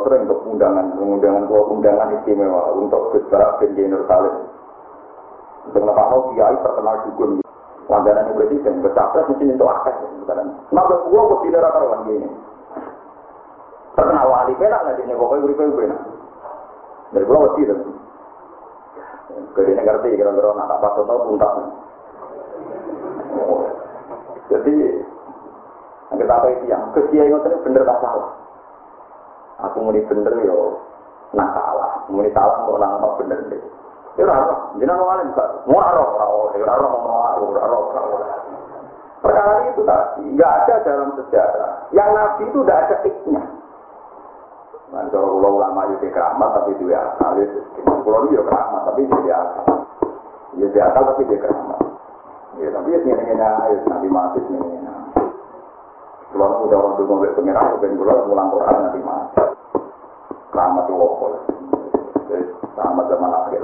kalau sering untuk undangan, undangan undangan istimewa untuk Gus Barak bin Jenur Salim. Untuk Pak Kiai terkenal dukun. Langganan presiden, bercapres mesti untuk akses. Kenapa gua kok tidak karuan gini? Terkenal wali penak lah ini pokoknya beri penak. Dari gua wedi tuh. Jadi ngerti kira-kira nak tak pasal tahu puntak. Jadi kita apa itu yang kesia itu bener tak salah. Aku mau bener yo nak salah, mau salah kok nang apa bener deh. Ya ora, jenengan wong alim. Mau ora ora ora ora ora ora ora Perkara itu tadi, nggak ada dalam sejarah. Yang Nabi itu tidak ada iknya. Nah, kalau ulama itu keramat tapi dia asal itu. Kalau dia keramat tapi dia asal. Ya dia asal tapi dia keramat. Ya tapi ya ini ini ya nanti mati ini. Kalau udah orang dulu ngomong pengiran, bulan pulang Quran nanti mati. Keramat itu lokal. Keramat zaman akhir.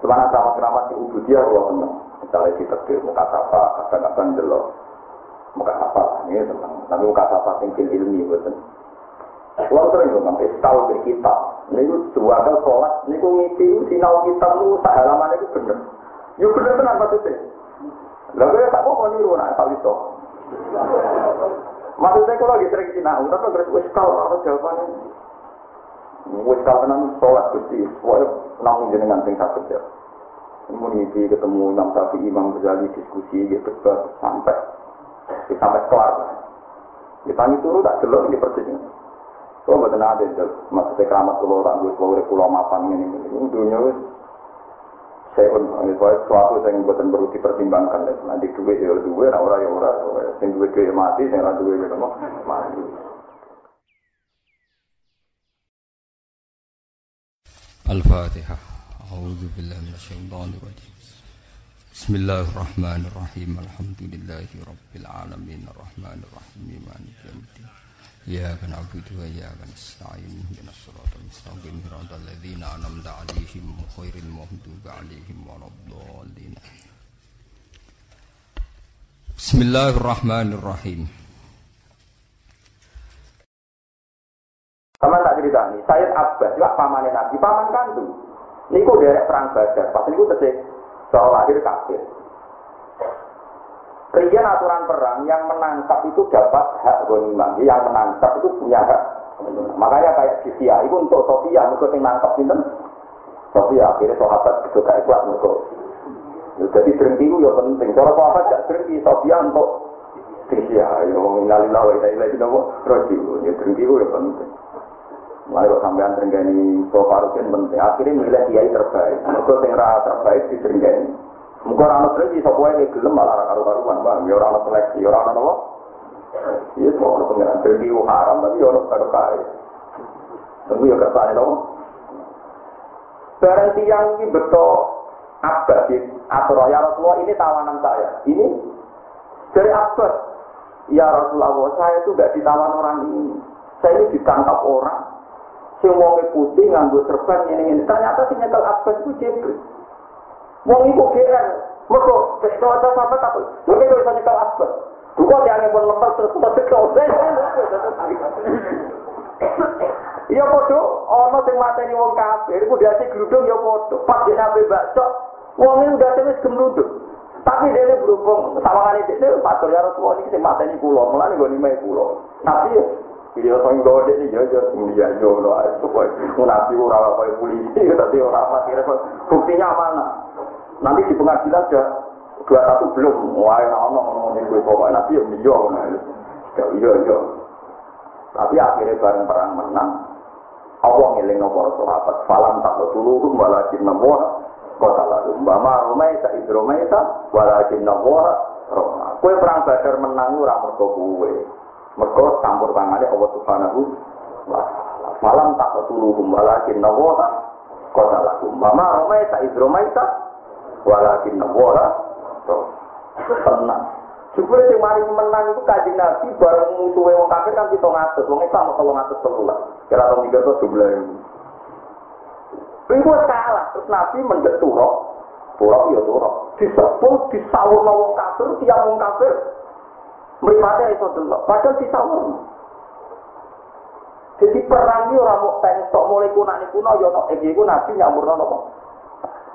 Sebenarnya sama keramat di Ubudiyah kalau tenang. Misalnya di tegir muka sapa, kadang-kadang jelok. Muka sapa, ini tenang. Tapi muka sapa tinggi ilmi, betul. Kalau sering ngomong, istal di kitab. Ini sebuah kali sholat, ini ku ngipi, sinau kitab itu, halaman itu bener. Ya bener maksudnya. Lalu ya tak mau niru, nak asal itu. Maksudnya kalau lagi sering sinau, tapi terus istal, apa jawabannya? Wis tenan sholat gusti, pokoknya namun jenengan sing sakit ya. Mengisi ketemu Imam Syafi'i, Imam Ghazali diskusi gitu debat sampai sampai kelar. Ditanya turun tak jelas ini persisnya. Kau betul ada maksudnya keramat pulau orang pulau pulau mapan ini ini dunia wis saya pun ini suatu yang buatan perlu dipertimbangkan deh. Nanti duit ya duit, orang ya orang, sing duit duit mati, sing orang duit gitu mati. الفاتحة أعوذ بالله من الشيطان الرجيم بسم الله الرحمن الرحيم الحمد لله رب العالمين الرحمن الرحيم مالك يوم الدين إياك نعبد وإياك نستعين اهدنا الصراط المستقيم صراط الذين أنعمت عليهم alaihim khairil maghdubi alaihim waladdallin Bismillahirrahmanirrahim Sama tak cerita nih, Sayyid Abbas juga pamannya Nabi, paman kandu Niku derek perang badar, pas niku tesih soal lahir kafir. Rian aturan perang yang menangkap itu dapat hak gonimah, ya, yang menangkap itu punya hak Makanya kayak Sisiya, itu untuk Sofia, itu yang nangkap itu Sofia akhirnya sahabat juga gak kuat mereka. Jadi berhenti itu ya penting. Kalau sahabat gak berhenti, Sofia untuk Sofia, ya minalillah wa ilaihi raji'un. Ya berhenti itu ya penting. Mulai kok sampean terenggani sofa rutin penting. Akhirnya milih kiai terbaik. Mereka ra terbaik di terenggani. Muka orang seleksi sopo ini gelem malah karu karuan bang. Ya orang seleksi, orang apa? Iya semua orang pengiran. Jadi haram tapi orang karu karu. Tunggu ya kersane dong. Barang tiang ini betul. Abbas atau ya Rasulullah ini tawanan saya. Ini? Dari Abbas. Ya Rasulullah saya itu gak ditawan orang ini. Saya ini ditangkap orang. Sing wonge putih nganggo serban ini ini ternyata si nyekel Abbas itu Jibril. Wong iku GR mergo tek aja sampe tak lho kok iso nyekel Abbas Duka dianggap pun lepas terus mateni wong kafir, ku diasi gludung ya podo. Pas dia nabe bacok, wong ini udah tenis gemludung. Tapi dia berhubung sama kali dia, pastor ya Rasulullah ini sing mateni kulo, mulane gue nimai kulo. Tapi Iya, sang gede nih, ya, ya, iya, ya, lo, itu kok, nabi ora apa polisi, tapi orang mati, buktinya mana? Nanti di pengadilan sudah dua satu belum, wah, ono, ono, ini gue pokoknya nabi ya, iya, iya, iya, iya. Tapi akhirnya bareng perang menang, Allah ngiling nomor sahabat, falam tak tulurum, walakin nabuah, kota lalu, mbama romaita, idromaita, walakin nabuah, roma. Kue perang badar menang, ora mergo kue. Mereka campur tangannya Allah Subhanahu wa. Malam tak ketuluhum walakin nawaha kota lakum. Mama romaita idromaita walakin nawaha tenang. Syukur sing mari menang itu kajian Nabi bareng musuhe wong kafir kan kita ngatus, wong Islam atau ngatus telulah. Kira tahun tiga tuh jumlah ini. Ibu kalah, terus Nabi mendek turok, turok ya turok. Disebut disawur wong kafir, tiap wong kafir Meripatnya itu dulu, padahal disawur. Jadi perang ini orang mau teng tok mulai kuno kuno yo no iki ku nabi nyamurno nopo.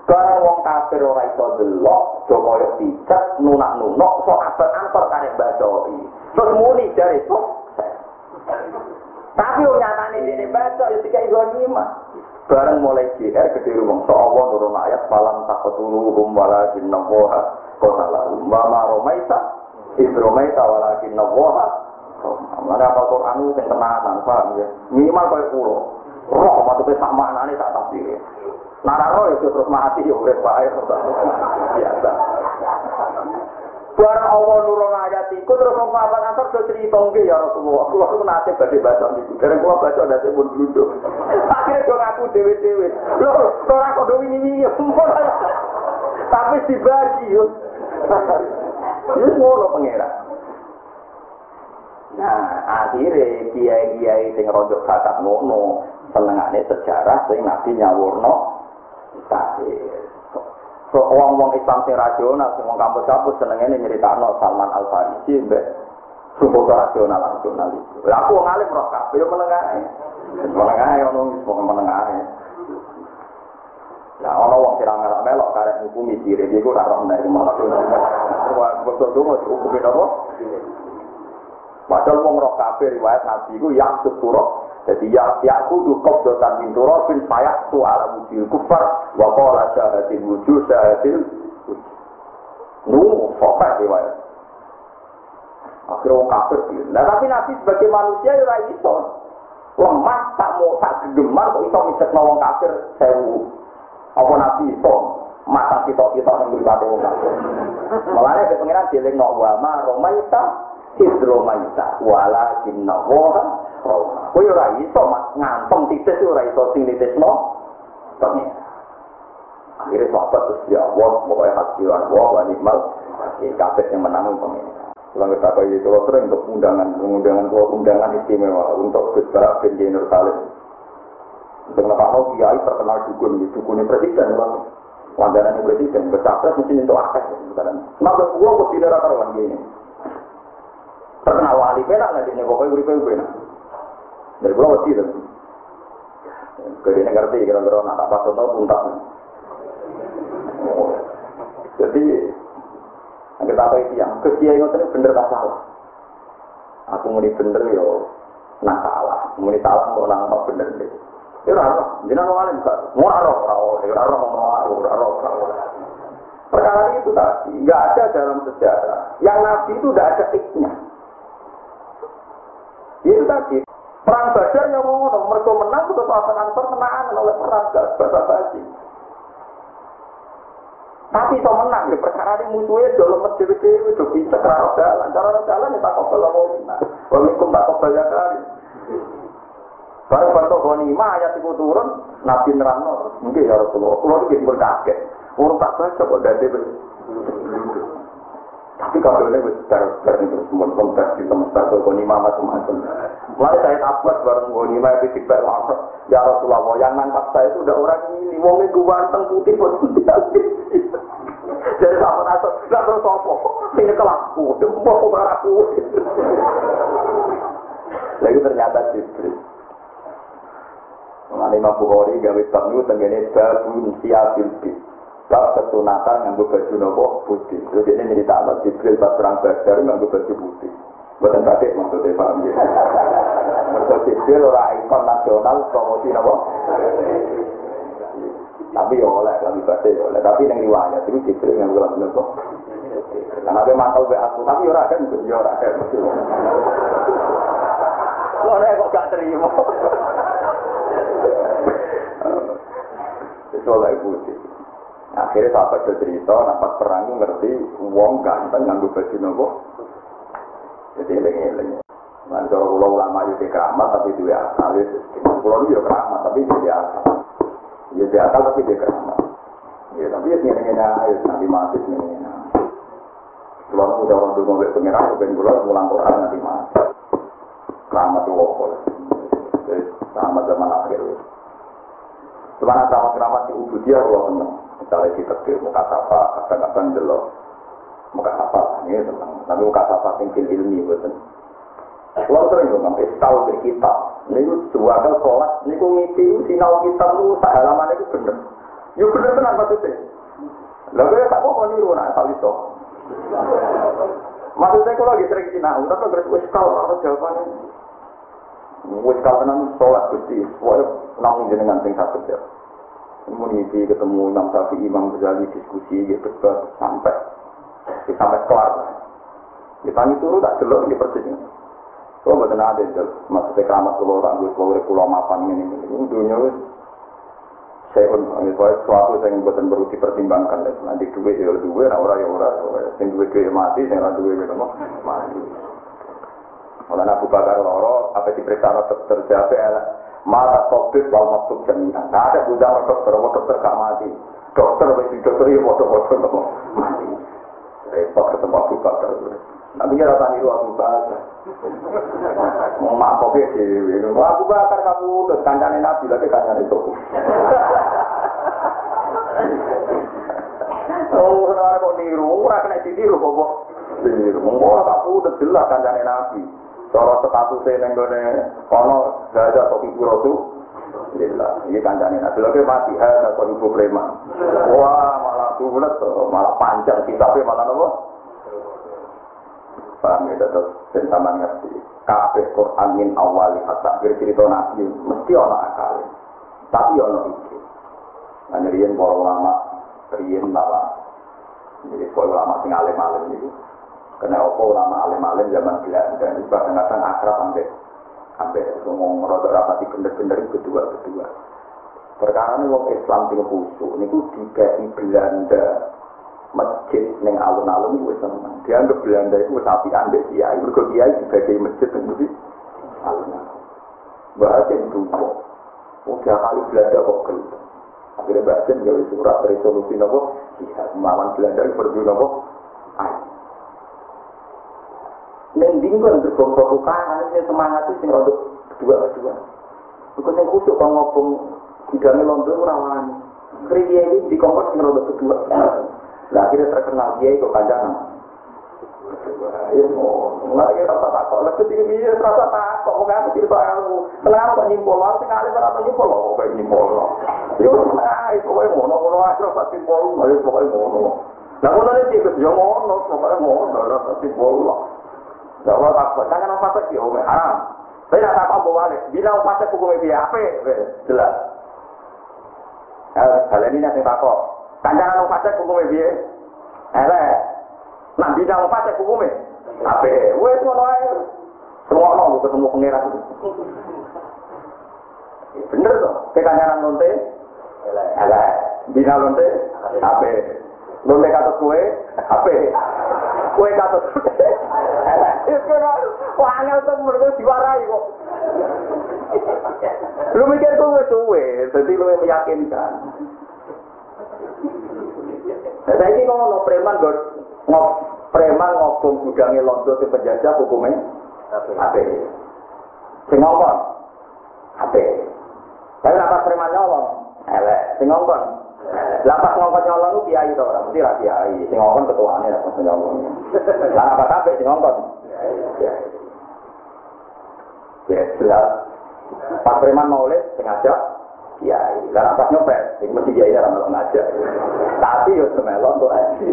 Barang wong kafir ora iso delok, do koyo picet nunak-nunuk so abad antar karek bacoi. Terus muni dari itu. Tapi nyatane dene baca ya ibu lima. Bareng mulai GR gede so Allah nurun ayat falam takutuluhum walakin naboha kota lalu. Mama romaita, isromaita walakin naboha. Mana apa Quran itu yang tenanan, paham ya? Minimal kayak pulau. Roh maksudnya sama anaknya tak tafsir. Nara roh itu terus mati ya urip wae biasa. Barang Allah nurun ayat iku terus wong papan antar do cerita nggih ya Rasulullah. Kula ku nate badhe baca niku. Dereng kula baca nate pun blunduk. Akhire do ngaku dhewe-dhewe. Lho, ora kok do wingi-wingi. Tapi dibagi yo. Wis ngono pangeran. Nah, akhirnya kiai-kiai sing rodok bakat ngono, senengane sejarah sing Nabi nyawurno tafsir. So, wong-wong Islam sing rasional, sing wong kampus-kampus senengane nyeritakno Salman Al Farisi mbek suku rasional rasional itu. Lah aku wong alim roh kabeh yo menengah ae. Menengah ae ono wong menengah ae. Lah ono wong sing melok-melok karek ngukumi diri iku ora roh nek malah. Betul tuh mau hukumi apa? Padahal wong roh kabeh riwayat Nabi iku ya sepuro. Jadi ya ya kudu qabdatan min turabin payak tu ala wujud kufar wa qala syahadil wujud syahadil Nu, sokat riwayat. Akhirnya wong kafir gitu. Nah tapi Nabi sebagai manusia ya ora iso. Lemah tak mau tak gemar kok iso misekno wong kafir sewu. Apa Nabi iso mata kita kita yang beribadi wong kafir. Mulanya ke pengiran dieling no wa ma romaita hidro maita wala kinna woha roma. Kowe ora iso ngantong titis ora iso sing nitisno pengiran. Akhirnya sahabat terus ya Allah, pokoknya hasilan Allah, wa ni'mal hasil kabeh yang menang pengiran. Kalau kita kaya itu, sering untuk undangan, undangan undangan istimewa untuk Gus Barak bin Jainur Salim. Untuk ngepak kiai terkenal dukun, dukunnya presiden, bang. Langganan presiden, bercapres mungkin itu akeh. Kenapa gua kok tidak karuan gini? Terkenal wali penak nggak ini, pokoknya gue penak. Dari gua mesti itu. Jadi ngerti kira-kira nak tak pasal tau tuntas. Jadi yang kita apa itu yang kesia itu bener tak salah. Aku mau bener yo nak salah, mau salah kok nang apa bener deh. Ya ora, jenengan wong alim kan. Mau ora ora ora mau ora ora ora. Perkara itu tadi nggak ada dalam sejarah. Yang Nabi itu tidak ada tiknya. Itu tadi perang Badar yang mau mereka menang itu sahabat Ansor menang oleh perang gak basa basi. Tapi iso menang ya perkara ini musuhnya jauh lemah dewe-dewe do bisa kerana jalan. Cara jalan ya tak kobel Allah minna. Walaupun tak ya kali. Baru bentuk ghanimah ayat itu turun, Nabi nerangno. Mungkin ya Rasulullah, Rasulullah itu berkaget. Orang tak baca kok dari Tapi kalau ini wis sekarang itu semua konteks di semesta itu ghanimah macam-macam. Mulai saya tabat bareng ghanimah itu tiba langsung. Ya Rasulullah, yang nangkap saya itu udah orang ini. Wongnya gue ganteng putih pun Jadi sama naso, gak terus apa? Ini kelaku, mau baraku. Lagi ternyata Jibril. Mengenai Imam Bukhari gawe bab niku tenggene babun siabil bis. Bab kesunatan nganggo baju nopo putih. Terus ini cerita Allah Jibril pas perang Badar nganggo baju putih. Bukan batik maksudnya paham ya. Mereka Jibril ora ikon nasional promosi nopo. Tapi ya oleh kalau batik oleh. Tapi yang riwayat itu Jibril nganggo baju nopo. Karena dia mantel be aku, tapi ora ada mungkin ya ora ada. Ora kok gak terima. Soalnya ibu Akhirnya sahabat cerita, nafas perang ngerti, uang ganteng nganggu baju nopo. Jadi eling-eling. Nanti kalau pulau ulama itu keramat, tapi itu ya asal. Pulau itu keramat, tapi itu ya asal. Ya dia asal, tapi dia keramat. Ya tapi ya ini ya nanti mati ini. Kalau udah orang dulu ngomong pengiran, ben pulau pulang Quran nanti mati. Keramat itu. Jadi keramat zaman akhir. Sebenarnya sama keramat di Ubudiyah Allah seneng. Misalnya di tekir muka sapa, kadang-kadang delok muka sapa, ini seneng. Tapi muka sapa tinggal ilmi betul. Kalau sering ngomong, istal berkitab, Niku suwakel sholat, niku ngipi sinau kita nu halaman itu bener. Yuk bener bener maksudnya. Lalu ya tak mau niru nak kali so. Maksudnya kalau lagi sering sinau, tapi terus wes kalau ada jawabannya. Wes kalau tenan sholat gusti, soalnya namun jenengan sing satu ya. Mau ngipi ketemu Imam Syafi'i, Imam Ghazali diskusi, gitu sampai sampai kelar. Ditanya turu tak jelek di persisnya. Kalau betul ada itu, maksudnya keramat pulau orang gue pulau pulau mapan ini, ini dunia wis saya pun suatu yang buatan perlu dipertimbangkan. Nanti duit ya duit, orang ya orang, yang duit duit mati, yang orang duit gitu mati. Kalau Abu Bakar loro, apa diperiksa dokter siapa ya? Mata topik wal maksud jaminan. Nah, ada budak dokter, dokter gak mati. Dokter, dokter ya foto-foto mati. Repot ketemu Abu Bakar. Tapi dia rasa niru Abu Bakar. Mau oke sih. Abu Bakar kamu terus kancane Nabi lagi kancane itu. Oh, kenapa kok niru? Ora kena ditiru kok. Niru. Mau kamu udah jelas kancane Nabi. Cara statusnya neng gone kono gak ada topi rasul. Alhamdulillah, ini kancane Nabi lagi mati ada ibu preman. Wah, malah bulat, malah panjang kitabnya malah nopo. Paham ya, dan sama ngerti. Kabeh Quran min awali akhir cerita Nabi mesti ono akal. Tapi ono iki. Nah, riyen para ulama, riyen bawa. Jadi para ulama sing alim-alim itu. Karena apa ulama alim-alim zaman Belanda itu kadang-kadang akrab sampai sampai ngomong rada rapati bener-bener kedua-kedua. Perkara ini wong Islam sing khusyuk niku dikai Belanda masjid neng alun-alun itu seneng. Dianggap Belanda itu sapi ande kiai. Mereka kiai sebagai masjid yang lebih alun-alun. Bahasa itu kok. Udah kali Belanda kok gelap. Akhirnya bahasa gawe surat resolusi nopo. Jihad melawan Belanda berdua nopo. Neng bingung berbom provokan, ini semangat itu sing rodok kedua-kedua. Bukan yang khusus kalau ngomong hidangnya London rawan. Kerja ini di sing rodok kedua. Nah akhirnya terkenal dia itu kandangan. Ya mau, lagi rasa takut, lagi tinggi dia rasa takut, mau kamu cerita ilmu. Kenapa kok nyimpul, harus sekali berapa nyimpul, kok kayak itu ngono aja rasa sih, lah. Allah takut, jangan orang fasik ya, hukumnya haram. Saya tidak takut bawa balik, bila orang fasik hukumnya biaya apa, jelas. Hal ini nanti takut. Kancanan orang fasik hukumnya biaya. Nah, bidang orang fasik hukumnya, apa? Wes ngono ae. Semua orang ketemu pangeran. Bener toh, kekancanan lonte, elek. Bina lonte, apa? Lonte kata kue, apa? Kue kata elek. Wah, angel tuh mereka diwarai kok. Lu mikir tuh wes suwe, jadi lu meyakinkan. Nah, saya ini ngomong preman god ngop preman ngobong gudangnya londo di penjajah hukumnya apa? Sing ngomong apa? Tapi lapas preman nyolong, elek. Sing ngomong Lapas ngomong nyolong itu kiai itu orang, mesti lah kiai. Sing ngomong ketuanya lapas nyolong. Lah apa tapi sing ngomong? Ya, jelas. Pas preman maulid sengaja kiai. Lah pas nyopet, sing mesti kiai ora melok ngajak. Tapi yo semelon tuh aji.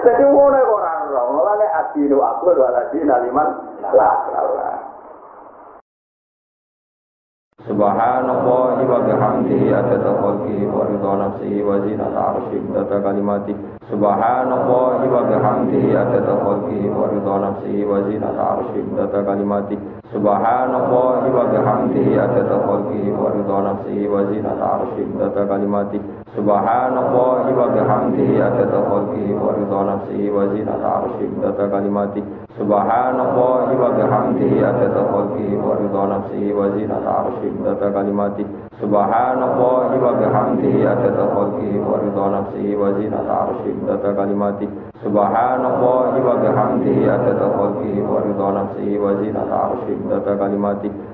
Jadi ngono kok ora ora. Mulane adinu aku dua lagi naliman lah lah. Subhanallah wa bihamdihi adada khalqihi wa ridha nafsihi wa zinata arsyihi adada kalimati Subhanallah wa bihamdihi adada khalqihi wa ridha nafsihi wa zinata arsyihi adada kalimati Subhanallah wa bihamdihi adada khalqihi wa ridha nafsihi wa zinata arsyihi adada kalimati Subhanallah wa bihamdihi adada khalqihi wa ridha nafsihi wa zinata arsyihi adada kalimati Subhanallah wa bihamdihi adada khalqihi wa ridha nafsihi wa zinata arsyihi adada kalimati Subhanallah wa bihamdihi Subhanallah wa bihamdihi adada khalqihi wa ridha nafsihi wa zinata arsyihi adada kalimati